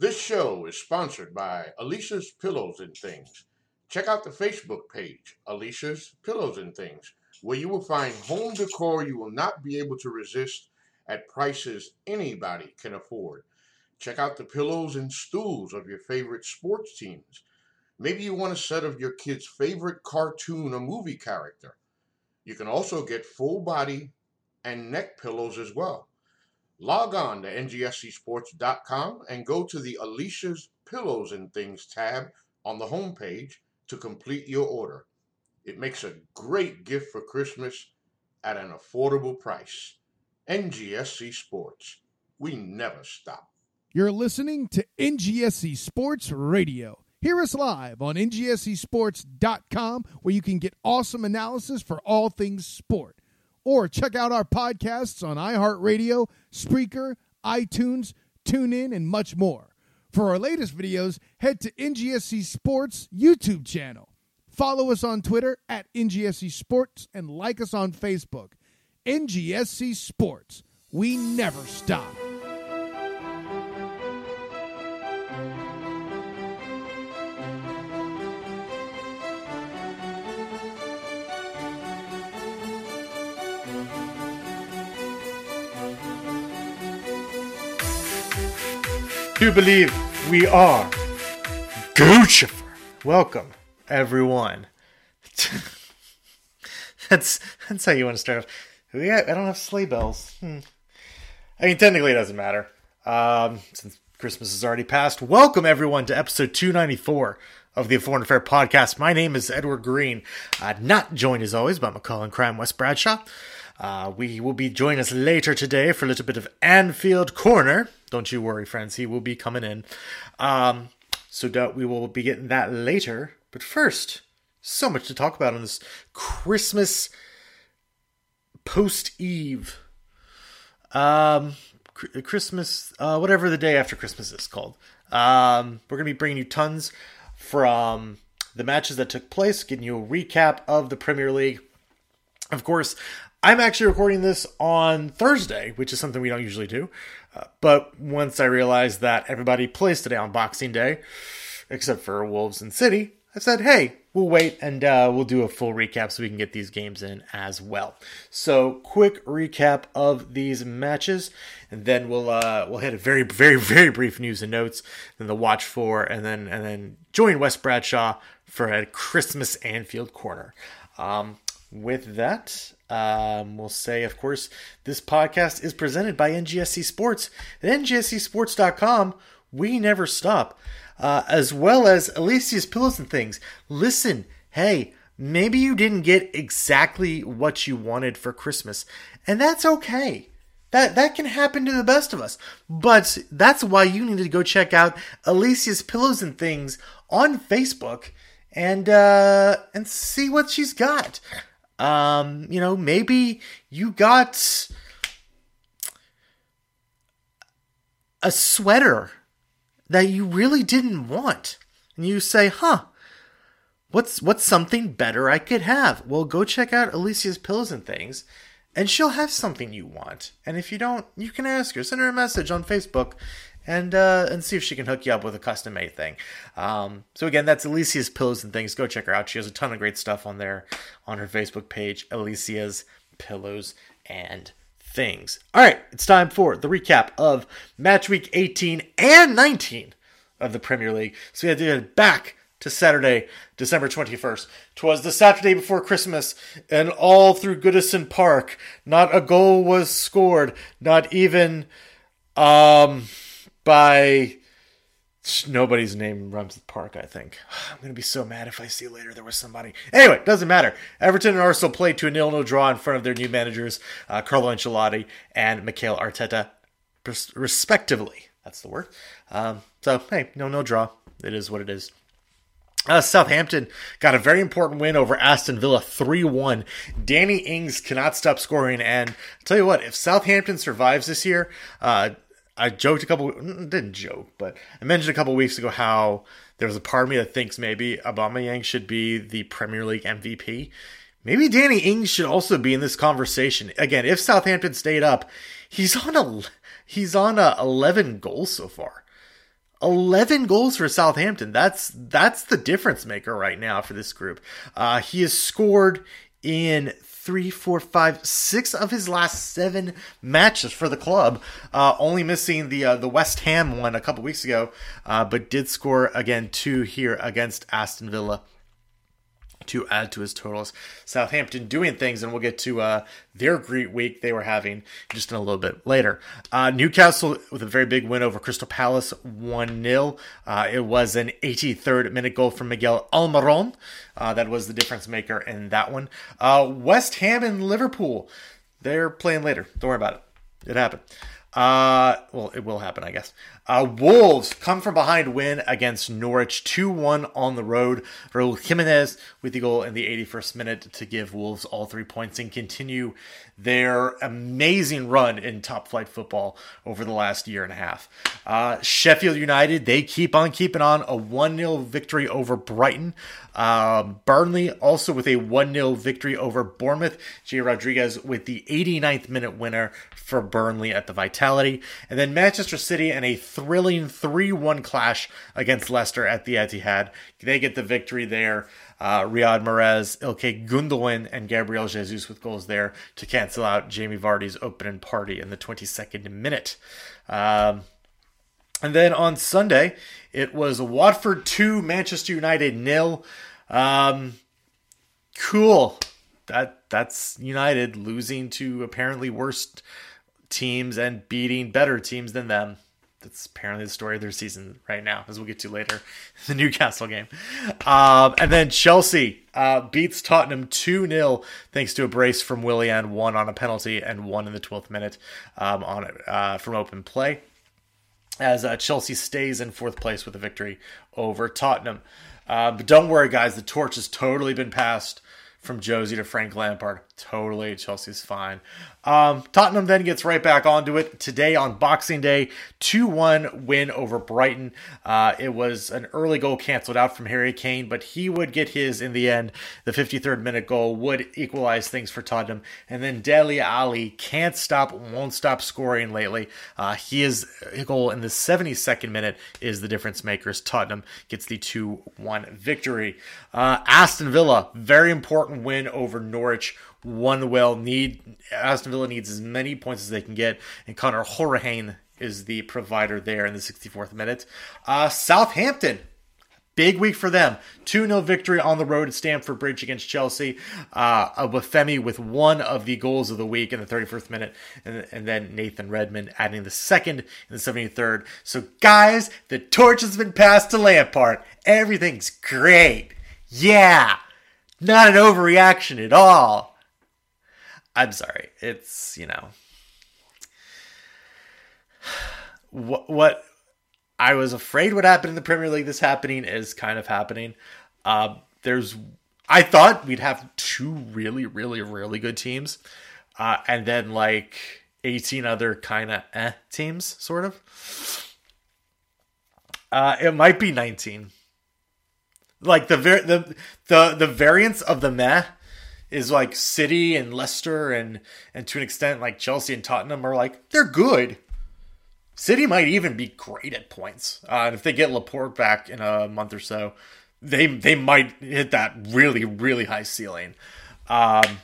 This show is sponsored by Alicia's Pillows and Things. Check out the Facebook page, Alicia's Pillows and Things, where you will find home decor you will not be able to resist at prices anybody can afford. Check out the pillows and stools of your favorite sports teams. Maybe you want a set of your kid's favorite cartoon or movie character. You can also get full body and neck pillows as well. Log on to ngscsports.com and go to the Alicia's Pillows and Things tab on the homepage to complete your order. It makes a great gift for Christmas at an affordable price. NGSC Sports. We never stop. You're listening to NGSC Sports Radio. Hear us live on ngscsports.com where you can get awesome analysis for all things sport. Or check out our podcasts on iHeartRadio, Spreaker, iTunes, TuneIn, and much more. For our latest videos, head to NGSC Sports YouTube channel. Follow us on Twitter at NGSC Sports and like us on Facebook. NGSC Sports. We never stop. Do you believe we are Guccifer. Welcome, everyone. that's that's how you want to start off. We I don't have sleigh bells. Hmm. I mean, technically, it doesn't matter. Um, since Christmas has already passed. Welcome, everyone, to episode 294 of the Foreign Affair podcast. My name is Edward Greene. Not joined, as always, by McCall Crime Wes Bradshaw. Uh, we will be joining us later today for a little bit of Anfield Corner. Don't you worry, friends. He will be coming in. Um, so we will be getting that later. But first, so much to talk about on this Christmas post Eve. Um, Christmas, uh, whatever the day after Christmas is called. Um, we're going to be bringing you tons from the matches that took place, getting you a recap of the Premier League. Of course, I'm actually recording this on Thursday, which is something we don't usually do. But once I realized that everybody plays today on Boxing Day, except for Wolves and City, I said, hey, we'll wait and uh, we'll do a full recap so we can get these games in as well. So, quick recap of these matches, and then we'll uh, we'll hit a very very very brief news and notes, then the watch for, and then and then join Wes Bradshaw for a Christmas Anfield corner. Um, with that, um, we'll say, of course, this podcast is presented by NGSC Sports. At NGSCSports.com, we never stop. Uh, as well as Alicia's Pillows and Things. Listen, hey, maybe you didn't get exactly what you wanted for Christmas, and that's okay. That that can happen to the best of us. But that's why you need to go check out Alicia's Pillows and Things on Facebook and uh, and see what she's got. Um, you know, maybe you got a sweater that you really didn't want. And you say, huh, what's what's something better I could have? Well, go check out Alicia's Pillows and Things, and she'll have something you want. And if you don't, you can ask her. Send her a message on Facebook and uh, and see if she can hook you up with a custom made thing. Um, so again, that's Alicia's Pillows and Things. Go check her out. She has a ton of great stuff on there on her Facebook page, Alicia's Pillows and Things. All right, it's time for the recap of match week 18 and 19 of the Premier League. So we had to get back to Saturday, December 21st. Twas the Saturday before Christmas, and all through Goodison Park, not a goal was scored, not even um by nobody's name runs the park. I think I'm gonna be so mad if I see later there was somebody. Anyway, doesn't matter. Everton and Arsenal played to a nil-nil draw in front of their new managers, uh, Carlo Ancelotti and Mikel Arteta, respectively. That's the word. Um, so hey, no, no draw. It is what it is. Uh, Southampton got a very important win over Aston Villa 3 1. Danny Ings cannot stop scoring. And I'll tell you what, if Southampton survives this year, uh, I joked a couple, didn't joke, but I mentioned a couple weeks ago how there was a part of me that thinks maybe Aubameyang should be the Premier League MVP. Maybe Danny Ings should also be in this conversation. Again, if Southampton stayed up, he's on a he's on a 11 goals so far. 11 goals for Southampton. That's that's the difference maker right now for this group. Uh, he has scored in three, four, five, six of his last seven matches for the club. Uh, only missing the uh, the West Ham one a couple weeks ago, uh, but did score again two here against Aston Villa to add to his totals. Southampton doing things, and we'll get to uh, their great week they were having just in a little bit later. Uh, Newcastle with a very big win over Crystal Palace, 1 0. Uh, it was an 83rd minute goal from Miguel Almiron. Uh, that was the difference maker in that one. Uh, West Ham and Liverpool, they're playing later. Don't worry about it. It happened. Uh, well, it will happen, I guess. Uh, Wolves come from behind win against Norwich 2 1 on the road. Raul Jimenez with the goal in the 81st minute to give Wolves all three points and continue their amazing run in top flight football over the last year and a half. Uh, Sheffield United, they keep on keeping on a 1 0 victory over Brighton. Um, Burnley also with a 1 0 victory over Bournemouth. Jay Rodriguez with the 89th minute winner for Burnley at the Vitality. And then Manchester City and a thrilling 3 1 clash against Leicester at the Etihad. They get the victory there. Uh, Riyad Mahrez, Ilkay Gundogan, and Gabriel Jesus with goals there to cancel out Jamie Vardy's opening party in the 22nd minute. Um, and then on Sunday, it was Watford 2, Manchester United nil. Um, cool. That that's United losing to apparently worst teams and beating better teams than them. That's apparently the story of their season right now, as we'll get to later. The Newcastle game. Um, and then Chelsea uh, beats Tottenham 2 0 thanks to a brace from Willian, one on a penalty and one in the 12th minute um, on uh, from open play. As uh, Chelsea stays in fourth place with a victory over Tottenham. Uh, but don't worry, guys, the torch has totally been passed from Josie to Frank Lampard. Totally, Chelsea's fine. Um, Tottenham then gets right back onto it today on Boxing Day. 2 1 win over Brighton. Uh, it was an early goal canceled out from Harry Kane, but he would get his in the end. The 53rd minute goal would equalize things for Tottenham. And then Dele Alli can't stop, won't stop scoring lately. Uh, he is a goal in the 72nd minute is the difference makers. Tottenham gets the 2 1 victory. Uh, Aston Villa, very important win over Norwich one well. Need Aston Villa needs as many points as they can get, and Conor Hourihane is the provider there in the 64th minute. Uh, Southampton. Big week for them. 2 0 victory on the road at Stamford Bridge against Chelsea. Uh, Femi with one of the goals of the week in the 31st minute, and, and then Nathan Redmond adding the second in the 73rd. So, guys, the torch has been passed to Lampard. Everything's great. Yeah. Not an overreaction at all. I'm sorry. It's, you know. What, what I was afraid would happen in the Premier League, this happening is kind of happening. Uh, there's, I thought we'd have two really, really, really good teams. Uh, and then like 18 other kind of eh teams, sort of. Uh, it might be 19. Like the, ver- the, the, the variance of the meh is like City and Leicester and and to an extent like Chelsea and Tottenham are like they're good. City might even be great at points. Uh, and if they get Laporte back in a month or so, they they might hit that really really high ceiling. Um,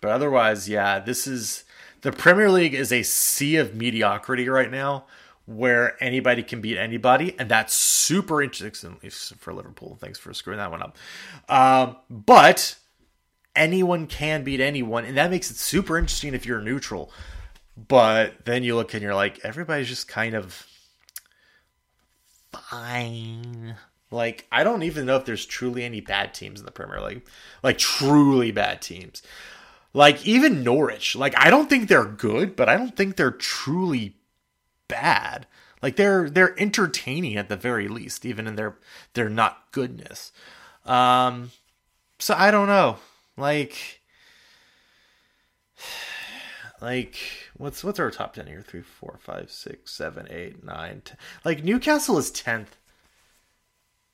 but otherwise, yeah, this is the Premier League is a sea of mediocrity right now, where anybody can beat anybody, and that's super interesting for Liverpool. Thanks for screwing that one up. Um, but anyone can beat anyone, and that makes it super interesting if you're neutral. But then you look and you're like, everybody's just kind of fine. Like, I don't even know if there's truly any bad teams in the Premier League. Like, truly bad teams. Like, even Norwich. Like, I don't think they're good, but I don't think they're truly bad. Like they're they're entertaining at the very least, even in their their not goodness. Um so I don't know. Like, like what's what's our top ten here? Three, four, five, six, seven, eight, nine. Ten. Like Newcastle is tenth,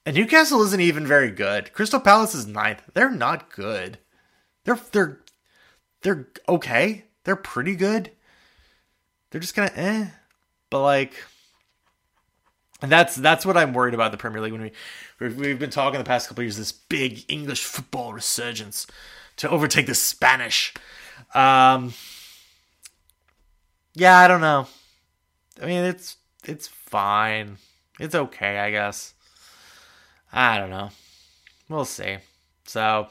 and Newcastle isn't even very good. Crystal Palace is ninth. They're not good. They're they're they're okay. They're pretty good. They're just kind of eh, but like And that's that's what I'm worried about the Premier League when we we've been talking the past couple years this big English football resurgence to overtake the Spanish. Um, yeah, I don't know. I mean, it's it's fine. It's okay, I guess. I don't know. We'll see. So,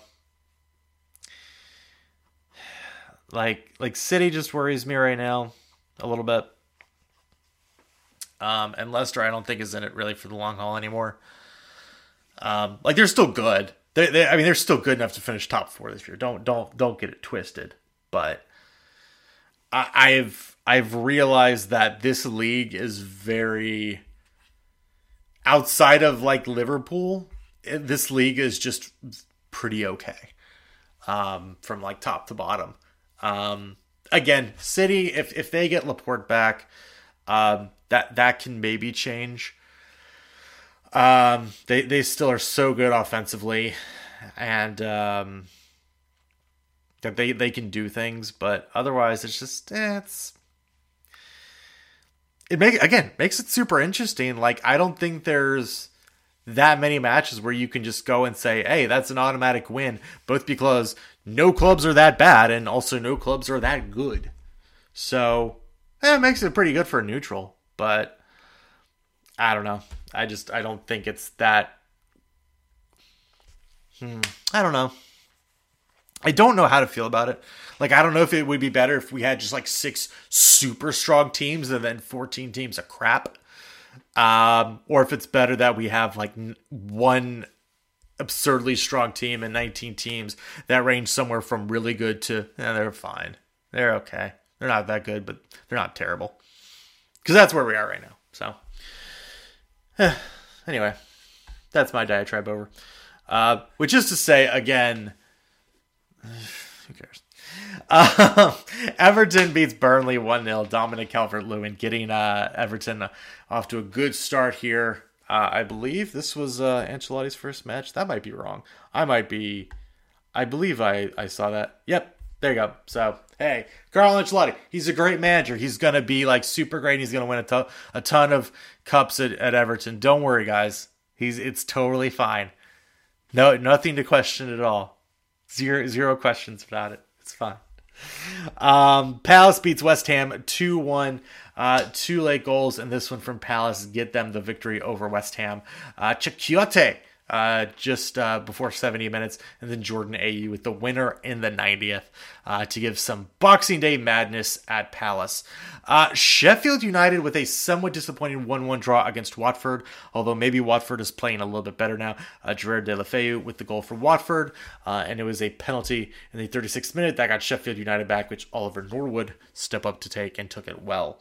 like like City just worries me right now a little bit. Um, and Leicester, I don't think is in it really for the long haul anymore. Um, like they're still good. They, they, I mean, they're still good enough to finish top four this year. Don't don't don't get it twisted. But I, I've I've realized that this league is very outside of like Liverpool. This league is just pretty okay um, from like top to bottom. Um, again, City, if if they get Laporte back, um, that that can maybe change. Um, they they still are so good offensively, and um, that they they can do things, but otherwise it's just eh, it's it make again makes it super interesting. Like I don't think there's that many matches where you can just go and say, "Hey, that's an automatic win," both because no clubs are that bad and also no clubs are that good. So, it makes it pretty good for a neutral, but I don't know. I just I don't think it's that. Hmm, I don't know. I don't know how to feel about it. Like I don't know if it would be better if we had just like six super strong teams and then 14 teams of crap. Um, or if it's better that we have like one absurdly strong team and 19 teams that range somewhere from really good to yeah, they're fine. They're okay. They're not that good, but they're not terrible. Because that's where we are right now. So anyway, that's my diatribe over. Uh, which is to say, again, who cares? Uh, Everton beats Burnley 1 0. Dominic Calvert Lewin getting uh, Everton off to a good start here. Uh, I believe this was uh, Ancelotti's first match. That might be wrong. I might be. I believe I, I saw that. Yep, there you go. So, hey, Carlo Ancelotti, he's a great manager. He's to be like super great. He's to win a, to- a ton of cups at, at Everton. Don't worry, guys. He's It's totally fine. No, nothing to question at all. Zero, zero questions about it. It's fine. Um, Palace beats West Ham 2 1. Uh, two late goals, and this one from Palace get them the victory over West Ham. Uh, Chakiote uh, just uh, before 70 minutes, and then Jordan Ayew with the winner in the 90th uh, to give some Boxing Day madness at Palace. Uh, Sheffield United with a somewhat disappointing 1 1 draw against Watford, although maybe Watford is playing a little bit better now. Uh, Gerard Deulofeu with the goal for Watford, uh, and it was a penalty in the 36th minute that got Sheffield United back, which Oliver Norwood stepped up to take and took it well.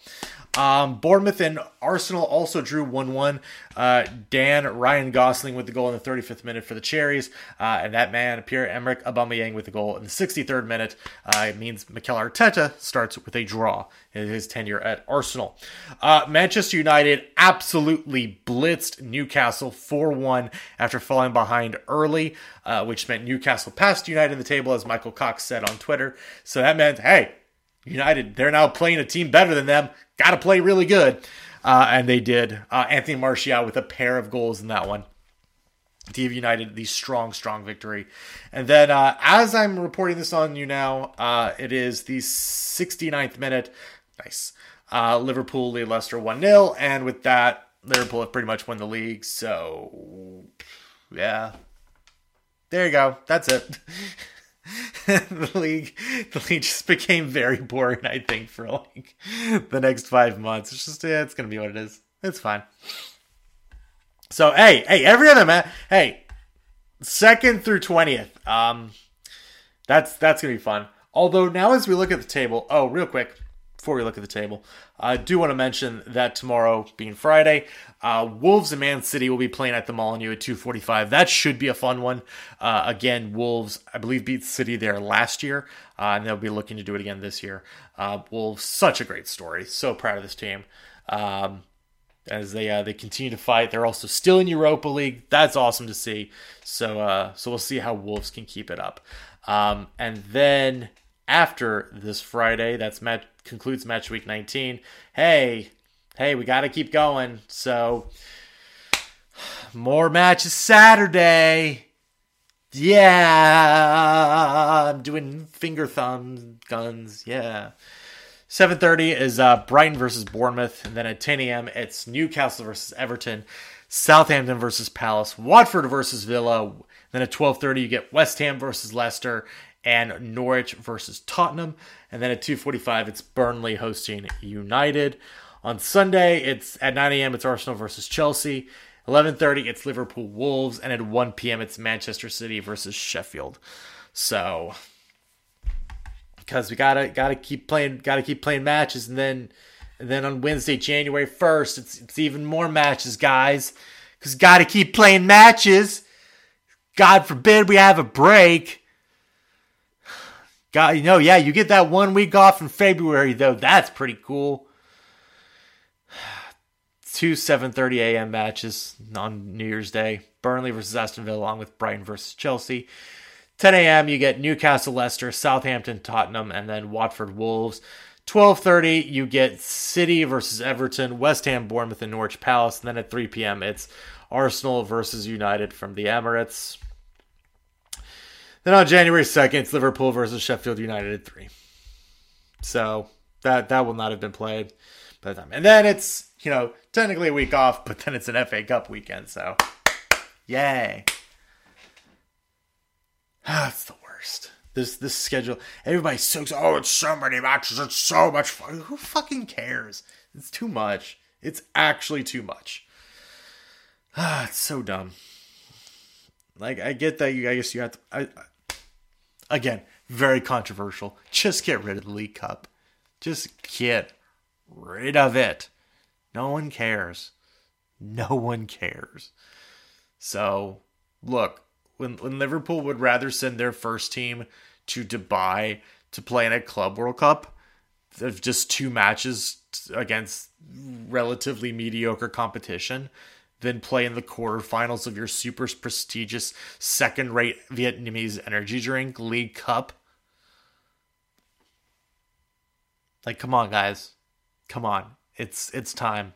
Um, Bournemouth and Arsenal also drew 1 1. Uh, Dan Ryan Gosling with the goal in the 35th minute for the Cherries, uh, and that man, Pierre Emerick Aubameyang, with the goal in the 63rd minute. Uh, it means Mikel Arteta starts with a draw in his tenure at Arsenal. Uh, Manchester United absolutely blitzed Newcastle 4 1 after falling behind early, uh, which meant Newcastle passed United in the table, as Michael Cox said on Twitter. So that meant, hey, United, they're now playing a team better than them. Got to play really good. Uh, and they did. Uh, Anthony Martial with a pair of goals in that one give United the strong, strong victory. And then, uh, as I'm reporting this on you now, uh, it is the 69th minute. Nice. Uh, Liverpool lead Leicester 1 0. And with that, Liverpool have pretty much won the league. So, yeah. There you go. That's it. the league the league just became very boring i think for like the next five months it's just yeah it's gonna be what it is it's fine so hey hey every other man hey second through 20th um that's that's gonna be fun although now as we look at the table oh real quick before we look at the table, I do want to mention that tomorrow, being Friday, uh, Wolves and Man City will be playing at the Molineux at 2:45. That should be a fun one. Uh, again, Wolves, I believe, beat City there last year, uh, and they'll be looking to do it again this year. Uh, Wolves, such a great story. So proud of this team. Um, as they uh, they continue to fight, they're also still in Europa League. That's awesome to see. So uh, so we'll see how Wolves can keep it up. Um, and then after this Friday, that's match concludes match week 19. Hey, hey, we got to keep going. So, more matches Saturday. Yeah, I'm doing finger thumb guns. Yeah. 7:30 is uh, Brighton versus Bournemouth, and then at 10 a.m. it's Newcastle versus Everton, Southampton versus Palace, Watford versus Villa. Then at 12:30 you get West Ham versus Leicester and Norwich versus Tottenham, and then at 2:45 it's Burnley hosting United. On Sunday it's at 9 a.m. it's Arsenal versus Chelsea. 11:30 it's Liverpool Wolves and at 1 p.m. it's Manchester City versus Sheffield. So because we got to got to keep playing got to keep playing matches and then and then on Wednesday January 1st it's it's even more matches guys cuz got to keep playing matches. God forbid we have a break. God, you know, yeah, you get that one week off in February though. That's pretty cool two 7:30 a.m. matches on New Year's Day. Burnley versus Aston Villa, along with Brighton versus Chelsea. 10 a.m. you get Newcastle, Leicester, Southampton, Tottenham, and then Watford Wolves. 12:30 you get City versus Everton, West Ham, Bournemouth, and Norwich Palace. And then at 3 p.m. it's Arsenal versus United from the Emirates. Then on January 2nd, it's Liverpool versus Sheffield United at 3. So that that will not have been played by the time. And then it's, you know, technically a week off, but then it's an FA Cup weekend, so yay. That's the worst. This this schedule, everybody's so oh, it's so many matches, it's so much fun. Who fucking cares? It's too much. It's actually too much. Ah, it's so dumb. Like I get that you, I guess you have to. I, I, again, very controversial. Just get rid of the League Cup. Just get rid of it. No one cares. No one cares. So, look, when, when Liverpool would rather send their first team to Dubai to play in a Club World Cup of just two matches against relatively mediocre competition than play in the quarterfinals of your super prestigious second rate Vietnamese energy drink League Cup. Like, come on, guys. Come on. It's it's time.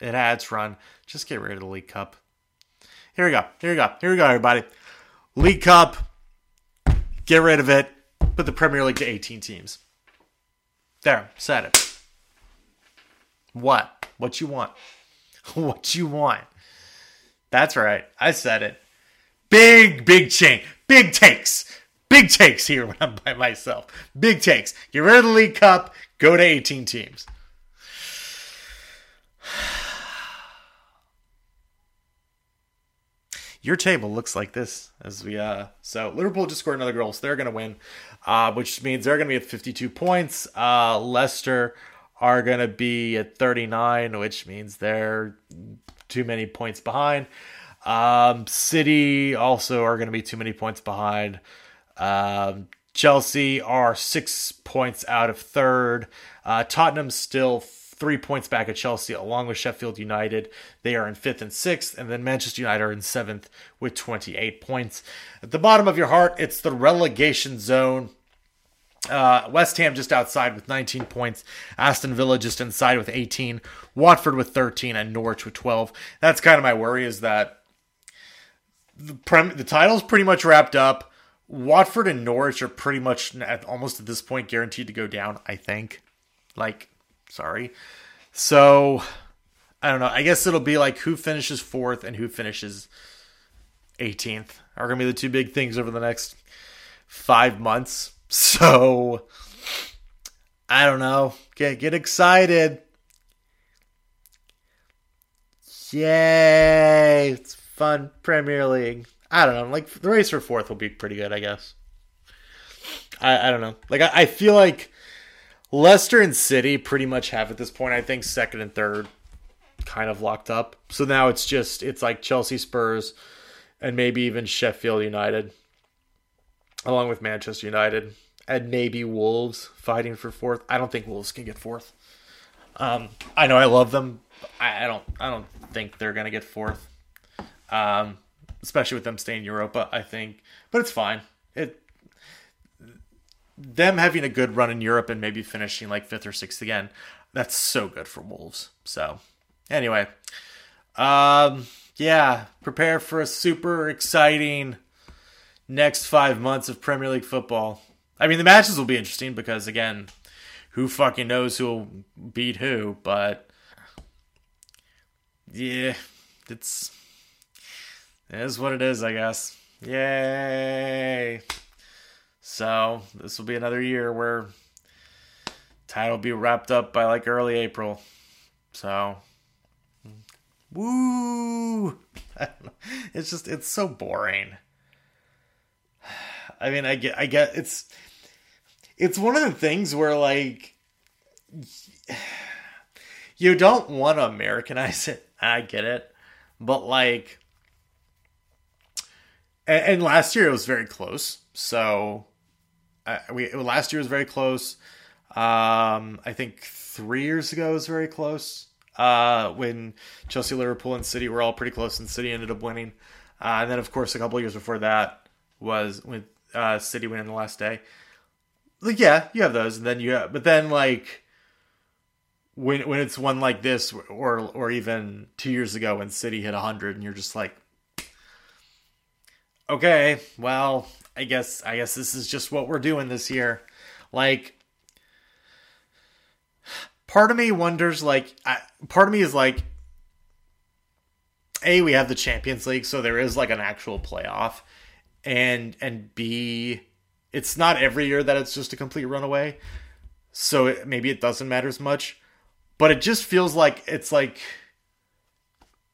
It had its run. Just get rid of the League Cup. Here we go. Here we go. Here we go, everybody. League Cup. Get rid of it. Put the Premier League to 18 teams. There. Said it. What? What you want? what you want? That's right. I said it. Big, big change. Big takes. Big takes here when I'm by myself. Big takes. Get rid of the League Cup. Go to 18 teams. Your table looks like this as we uh so Liverpool just scored another goal, so they're gonna win. Uh, which means they're gonna be at 52 points. Uh Leicester are gonna be at 39, which means they're too many points behind. Um, City also are to be too many points behind. Um, Chelsea are six points out of third. Uh, Tottenham still three points back at Chelsea, along with Sheffield United. They are in fifth and sixth, and then Manchester United are in seventh with 28 points. At the bottom of your heart, it's the relegation zone. Uh, West Ham just outside with 19 points. Aston Villa just inside with 18. Watford with 13 and Norwich with 12. That's kind of my worry is that the, prem- the title's pretty much wrapped up. Watford and Norwich are pretty much at, almost at this point guaranteed to go down, I think. Like, Sorry. So I don't know. I guess it'll be like who finishes fourth and who finishes 18th are going to be the two big things over the next five months. So I don't know. Get get excited. Yay! It's fun Premier League. I don't know. Like the race for fourth will be pretty good, I guess. I, I don't know. Like I, I feel like Leicester and City pretty much have at this point, I think, second and third kind of locked up. So now it's just it's like Chelsea, Spurs, and maybe even Sheffield United, along with Manchester United, and maybe Wolves fighting for fourth. I don't think Wolves can get fourth. Um, I know I love them. I, don't. I don't think they're gonna get fourth. Um, especially with them staying Europa. I think, but it's fine. It them having a good run in Europe and maybe finishing like fifth or sixth again, that's so good for Wolves. So anyway, um, yeah, prepare for a super exciting next five months of Premier League football. I mean, the matches will be interesting because again, who fucking knows who will beat who? But yeah, it's it is what it is, I guess. Yay! So this will be another year where title will be wrapped up by like early April. So woo! it's just it's so boring. I mean, I get, I get, it's, it's one of the things where like, you don't want to Americanize it. I get it, but like, and, and last year it was very close. So, we last year was very close. Um, I think three years ago was very close. Uh, when Chelsea, Liverpool, and City were all pretty close, and City ended up winning. Uh, and then, of course, a couple years before that was when uh, City winning the last day. Like, yeah, you have those, and then you have, but then like when when it's one like this, or or even two years ago when City hit hundred, and you're just like, okay, well, I guess I guess this is just what we're doing this year. Like, part of me wonders, like, I, part of me is like, a we have the Champions League, so there is like an actual playoff. And and b it's not every year that it's just a complete runaway. So it, maybe it doesn't matter as much. But it just feels like it's like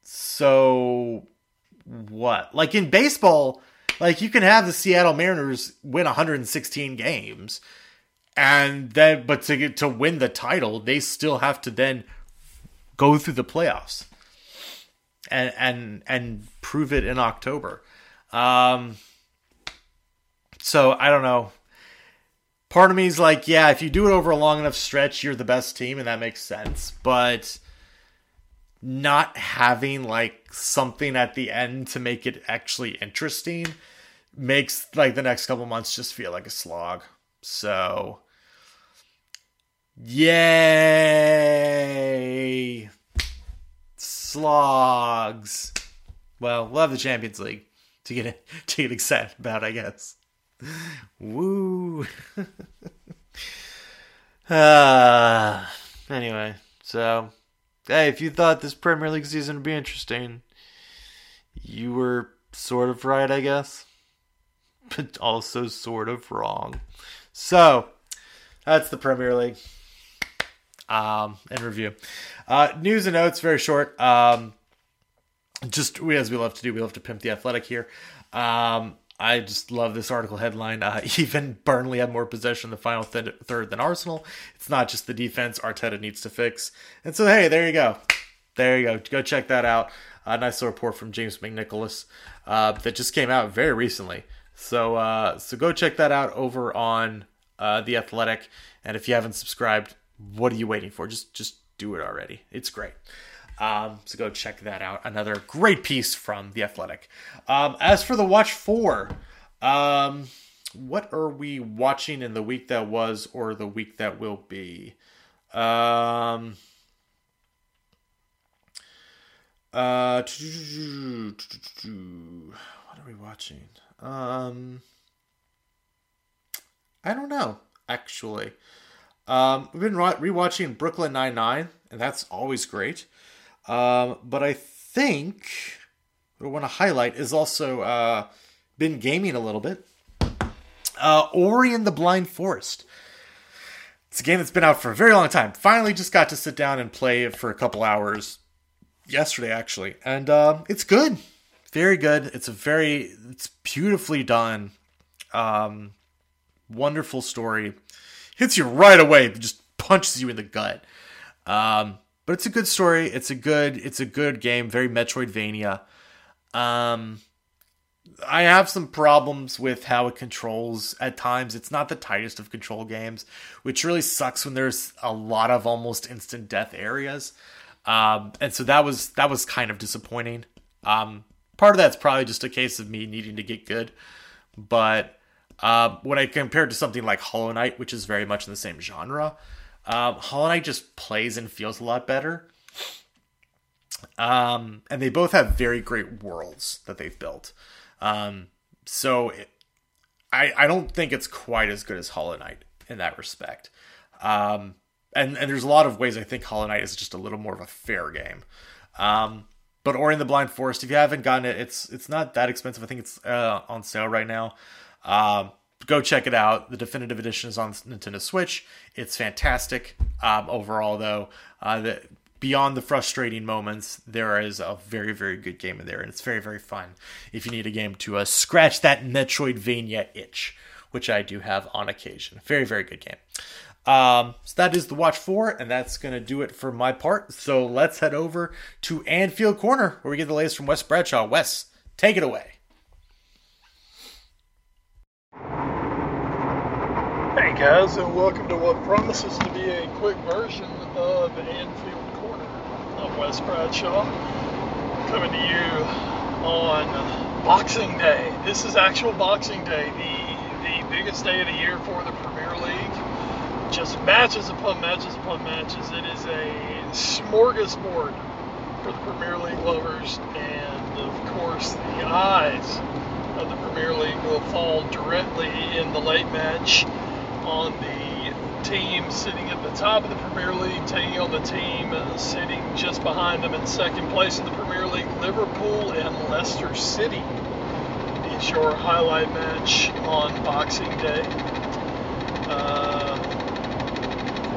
so what? Like in baseball like you can have the Seattle Mariners win 116 games and then but to get to win the title they still have to then go through the playoffs and and and prove it in October um so I don't know. Part of me is like, yeah, if you do it over a long enough stretch, you're the best team, and that makes sense. But not having like something at the end to make it actually interesting makes like the next couple months just feel like a slog. So yay slogs. Well, we'll have the Champions League to get to get excited about, I guess. Woo. uh, anyway, so hey, if you thought this Premier League season would be interesting, you were sort of right, I guess, but also sort of wrong. So that's the Premier League. Um, in review, uh, news and notes, very short. Um, just we, as we love to do, we love to pimp the athletic here. Um, I just love this article headline. Uh, even Burnley had more possession in the final th- third than Arsenal. It's not just the defense Arteta needs to fix. And so, hey, there you go. There you go. Go check that out. A nice little report from James McNicholas uh, that just came out very recently. So, uh, so go check that out over on uh, the Athletic. And if you haven't subscribed, what are you waiting for? Just, just do it already. It's great. Um, so go check that out. Another great piece from The Athletic. Um, as for the Watch 4, um, what are we watching in the week that was or the week that will be? Um, uh, what are we watching? Um, I don't know, actually. Um, we've been rewatching Brooklyn Nine Nine, and that's always great. Um, but I think what I want to highlight is also uh, been gaming a little bit. Uh, Ori and the Blind Forest. It's a game that's been out for a very long time. Finally, just got to sit down and play it for a couple hours yesterday, actually, and uh, it's good, very good. It's a very, it's beautifully done, um, wonderful story. Hits you right away, just punches you in the gut. Um, but it's a good story. It's a good it's a good game, very Metroidvania. Um I have some problems with how it controls at times. It's not the tightest of control games, which really sucks when there's a lot of almost instant death areas. Um, and so that was that was kind of disappointing. Um, part of that's probably just a case of me needing to get good, but uh, when I compare it to something like Hollow Knight, which is very much in the same genre, Um, Hollow Knight just plays and feels a lot better. Um, and they both have very great worlds that they've built. Um, so it, I I don't think it's quite as good as Hollow Knight in that respect. Um, and and there's a lot of ways I think Hollow Knight is just a little more of a fair game. Um, but Ori and the Blind Forest, if you haven't gotten it, it's it's not that expensive. I think it's uh, on sale right now. Um, go check it out. The definitive edition is on Nintendo Switch. It's fantastic. Um, overall, though, uh, the, beyond the frustrating moments, there is a very, very good game in there, and it's very, very fun. If you need a game to uh, scratch that Metroidvania itch, which I do have on occasion, very, very good game. Um, so that is the watch four, and that's gonna do it for my part. So let's head over to Anfield Corner, where we get the latest from Wes Bradshaw. Wes, take it away. Hey guys, and welcome to what promises to be a quick version of Anfield Corner. I'm Wes Bradshaw, coming to you on Boxing Day. This is actual Boxing Day, the the biggest day of the year for the Premier League. Just matches upon matches upon matches. It is a smorgasbord for the Premier League lovers, and of course, the eyes of the Premier League will fall directly in the late match on the team sitting at the top of the Premier League, taking on the team sitting just behind them in second place in the Premier League, Liverpool and Leicester City. It's your highlight match on Boxing Day. Uh,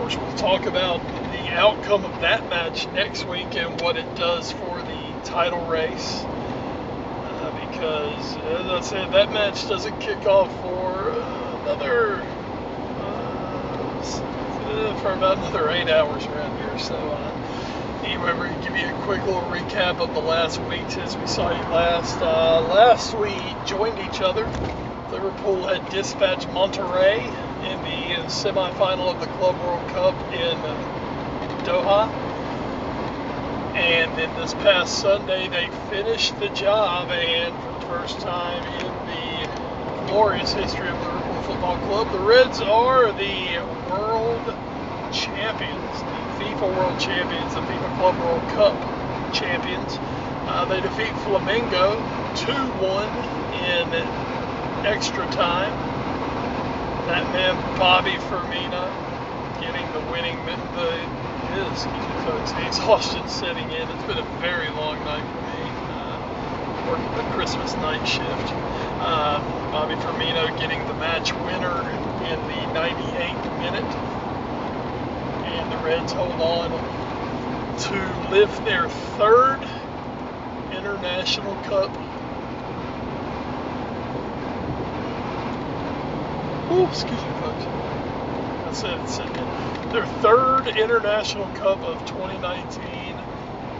course, we'll talk about the outcome of that match next week and what it does for the title race. Uh, because, as I said, that match doesn't kick off for uh, another for about another eight hours around here. So, uh, anyway, to give you a quick little recap of the last week since we saw you last. Uh, last we joined each other. Liverpool had dispatched Monterrey in the semifinal of the Club World Cup in Doha. And then this past Sunday, they finished the job, and for the first time in the glorious history of Liverpool Football Club, the Reds are the world champions, the FIFA World Champions, the FIFA Club World Cup champions. Uh, they defeat Flamengo 2-1 in extra time. That man Bobby Firmino getting the winning the excuse me folks, the exhaustion setting in. It's been a very long night for me. Uh, working the Christmas night shift. Uh, Bobby Firmino getting the match winner in the 98th minute. And the Reds hold on to lift their third International Cup. Excuse me, folks. That's it. It's their third International Cup of 2019.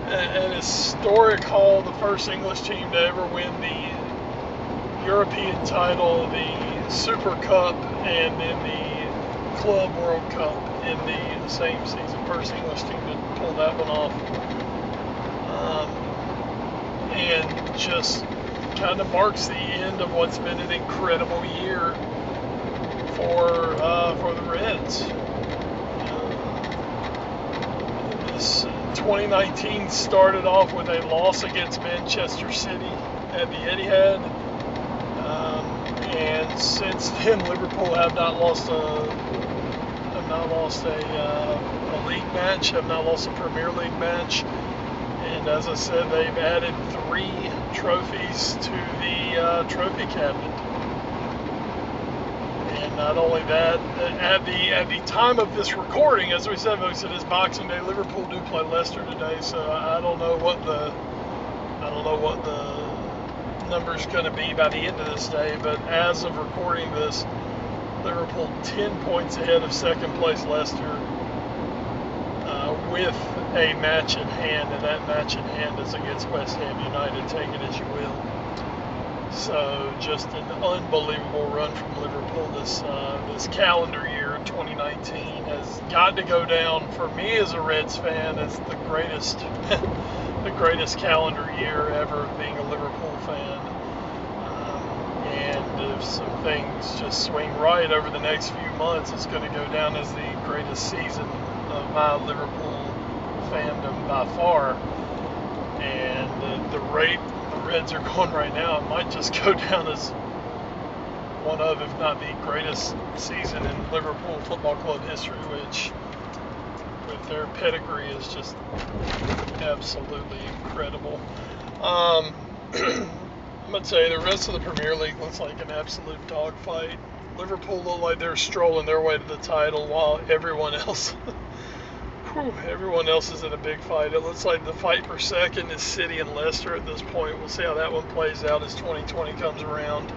An historic haul, the first English team to ever win the European title, the Super Cup, and then the Club World Cup in the same season. First English team to pull that one off. Um, and just kind of marks the end of what's been an incredible year for uh, for the Reds. Uh, this 2019 started off with a loss against Manchester City at the Etihad, um, and since then Liverpool have not lost a have not lost a, uh, a league match, have not lost a Premier League match, and as I said, they've added three trophies to the uh, trophy cabinet not only that, at the at the time of this recording, as we said, folks, it is Boxing Day. Liverpool do play Leicester today, so I don't know what the I don't know what the number's going to be by the end of this day. But as of recording this, Liverpool 10 points ahead of second place Leicester, uh, with a match in hand, and that match in hand is against West Ham United. Take it as you will. So just an unbelievable run from Liverpool this uh, this calendar year 2019 has got to go down for me as a Reds fan as the greatest the greatest calendar year ever being a Liverpool fan. Um, and if some things just swing right over the next few months, it's going to go down as the greatest season of my Liverpool fandom by far. And the, the rate Reds are going right now, it might just go down as one of, if not the greatest season in Liverpool Football Club history, which with their pedigree is just absolutely incredible. Um, I'm gonna say the rest of the Premier League looks like an absolute dogfight. Liverpool look like they're strolling their way to the title, while everyone else, everyone else is in a big fight. It looks like the fight for second is City and Leicester at this point. We'll see how that one plays out as 2020 comes around.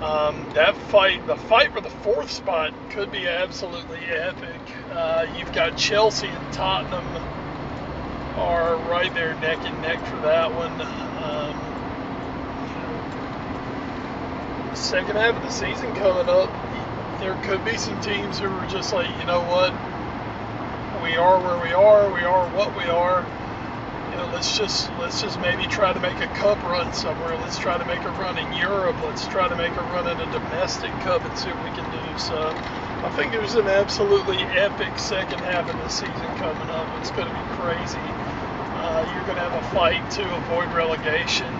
Um, that fight, the fight for the fourth spot, could be absolutely epic. Uh, you've got Chelsea and Tottenham are right there neck and neck for that one. Um, second half of the season coming up, there could be some teams who are just like, you know what, we are where we are, we are what we are. You know, let's just let's just maybe try to make a cup run somewhere. Let's try to make a run in Europe. Let's try to make a run in a domestic cup and see what we can do. So I think there's an absolutely epic second half of the season coming up. It's going to be crazy. Uh, you're going to have a fight to avoid relegation.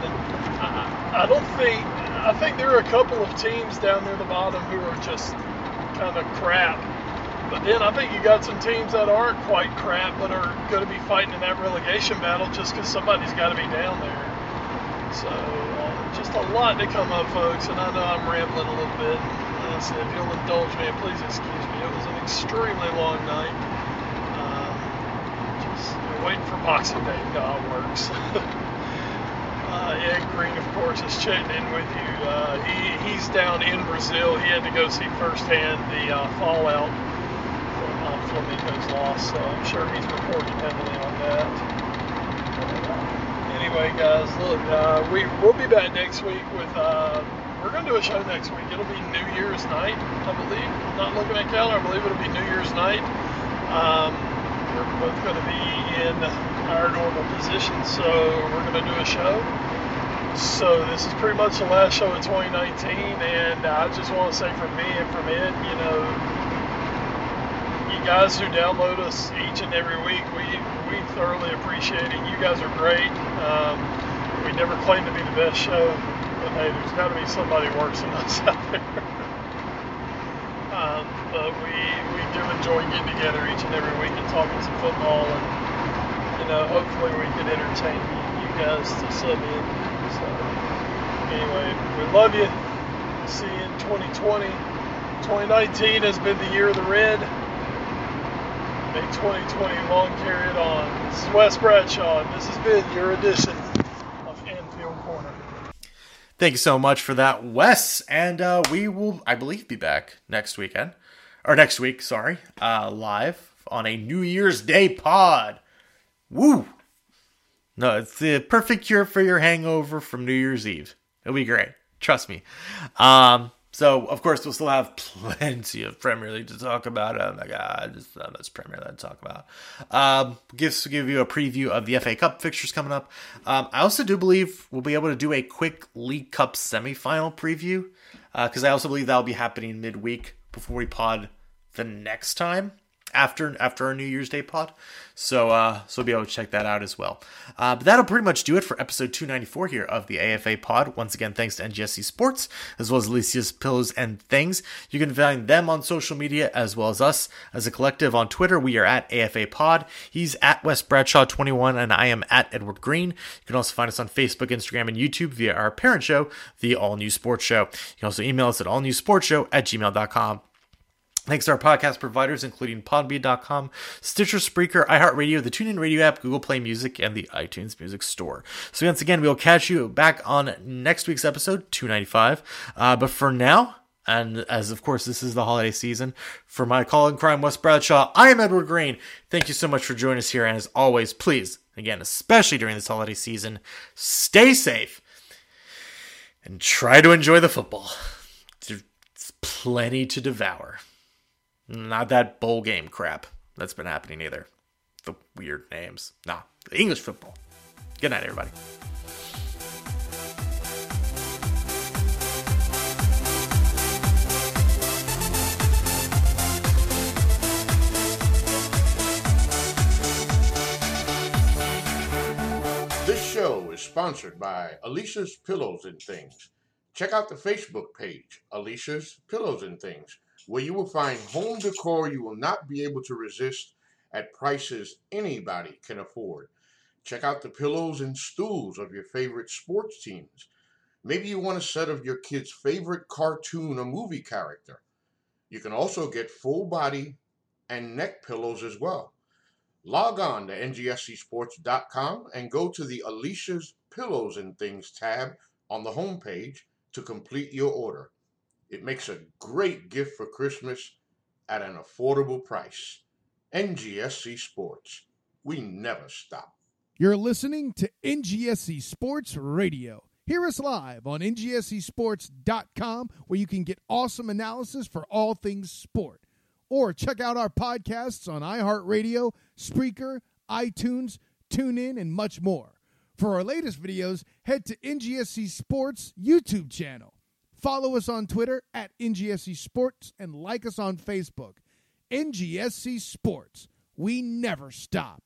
I, I don't think I think there are a couple of teams down near the bottom who are just kind of crap. But then I think you got some teams that aren't quite crap, but are going to be fighting in that relegation battle just because somebody's got to be down there. So uh, just a lot to come up, folks. And I know I'm rambling a little bit. Uh, so if you'll indulge me, please excuse me. It was an extremely long night. Um, just waiting for Boxing Day. God works. Uh, Ed Greene, of course, is checking in with you. Uh, he, he's down in Brazil. He had to go see firsthand the uh, fallout from uh, loss, so I'm sure he's reporting heavily on that. Anyway, guys, look, uh, we we'll be back next week with. Uh, we're going to do a show next week. It'll be New Year's night, I believe. I'm not looking at calendar. I believe it'll be New Year's night. Um, we're both going to be in our normal positions, so we're going to do a show. So this is pretty much the last show of 2019, and I just want to say from me and from Ed, you know, you guys who download us each and every week, we we thoroughly appreciate it. You guys are great. Um, we never claim to be the best show, but hey, there's got to be somebody worse than us out there. um, but we we do enjoy getting together each and every week and talking some football, and you know, hopefully we can entertain you guys to sub in. So anyway, we love you. See you in 2020. 2019 has been the year of the red. May 2020 long carry it on. This is Wes Bradshaw, and this has been your edition of Anfield Corner. Thank you so much for that, Wes. And uh, we will, I believe, be back next weekend. Or next week, sorry. Uh, live on a New Year's Day pod. Woo! No, it's the perfect cure for your hangover from New Year's Eve. It'll be great. Trust me. Um, so, of course, we'll still have plenty of Premier League to talk about. Oh my God, just uh, that's Premier League to talk about. Um, gives give you a preview of the FA Cup fixtures coming up. Um, I also do believe we'll be able to do a quick League Cup semifinal preview because I also believe that'll be happening midweek before we pod the next time after after our New Year's Day pod. So uh so we'll be able to check that out as well. Uh, but that'll pretty much do it for episode 294 here of the AFA pod. Once again, thanks to NGSC Sports as well as Alicia's Pillows and Things. You can find them on social media as well as us as a collective on Twitter. We are at AFA pod. He's at Wes Bradshaw 21 and I am at Edward Greene. You can also find us on Facebook, Instagram, and YouTube via our parent show, the All New Sports Show. You can also email us at allnewsportsshow at gmail.com. Thanks to our podcast providers, including Podbean.com, Stitcher, Spreaker, iHeartRadio, the TuneIn Radio app, Google Play Music, and the iTunes Music Store. So once again, we'll catch you back on next week's episode, 295. Uh, but for now, and as of course this is the holiday season, for my call and crime, Wes Bradshaw, I am Edward Greene. Thank you so much for joining us here, and as always, please, again, especially during this holiday season, stay safe and try to enjoy the football. There's plenty to devour. Not that bowl game crap that's been happening either. The weird names. Nah, English football. Good night, everybody. This show is sponsored by Alicia's Pillows and Things. Check out the Facebook page, Alicia's Pillows and Things where you will find home decor you will not be able to resist at prices anybody can afford. Check out the pillows and stools of your favorite sports teams. Maybe you want a set of your kid's favorite cartoon or movie character. You can also get full body and neck pillows as well. Log on to ngscsports.com and go to the Alicia's Pillows and Things tab on the homepage to complete your order. It makes a great gift for Christmas at an affordable price. NGSC Sports. We never stop. You're listening to NGSC Sports Radio. Hear us live on ngscsports.com where you can get awesome analysis for all things sport. Or check out our podcasts on iHeartRadio, Spreaker, iTunes, TuneIn, and much more. For our latest videos, head to NGSC Sports YouTube channel. Follow us on Twitter at NGSC Sports and like us on Facebook. NGSC Sports. We never stop.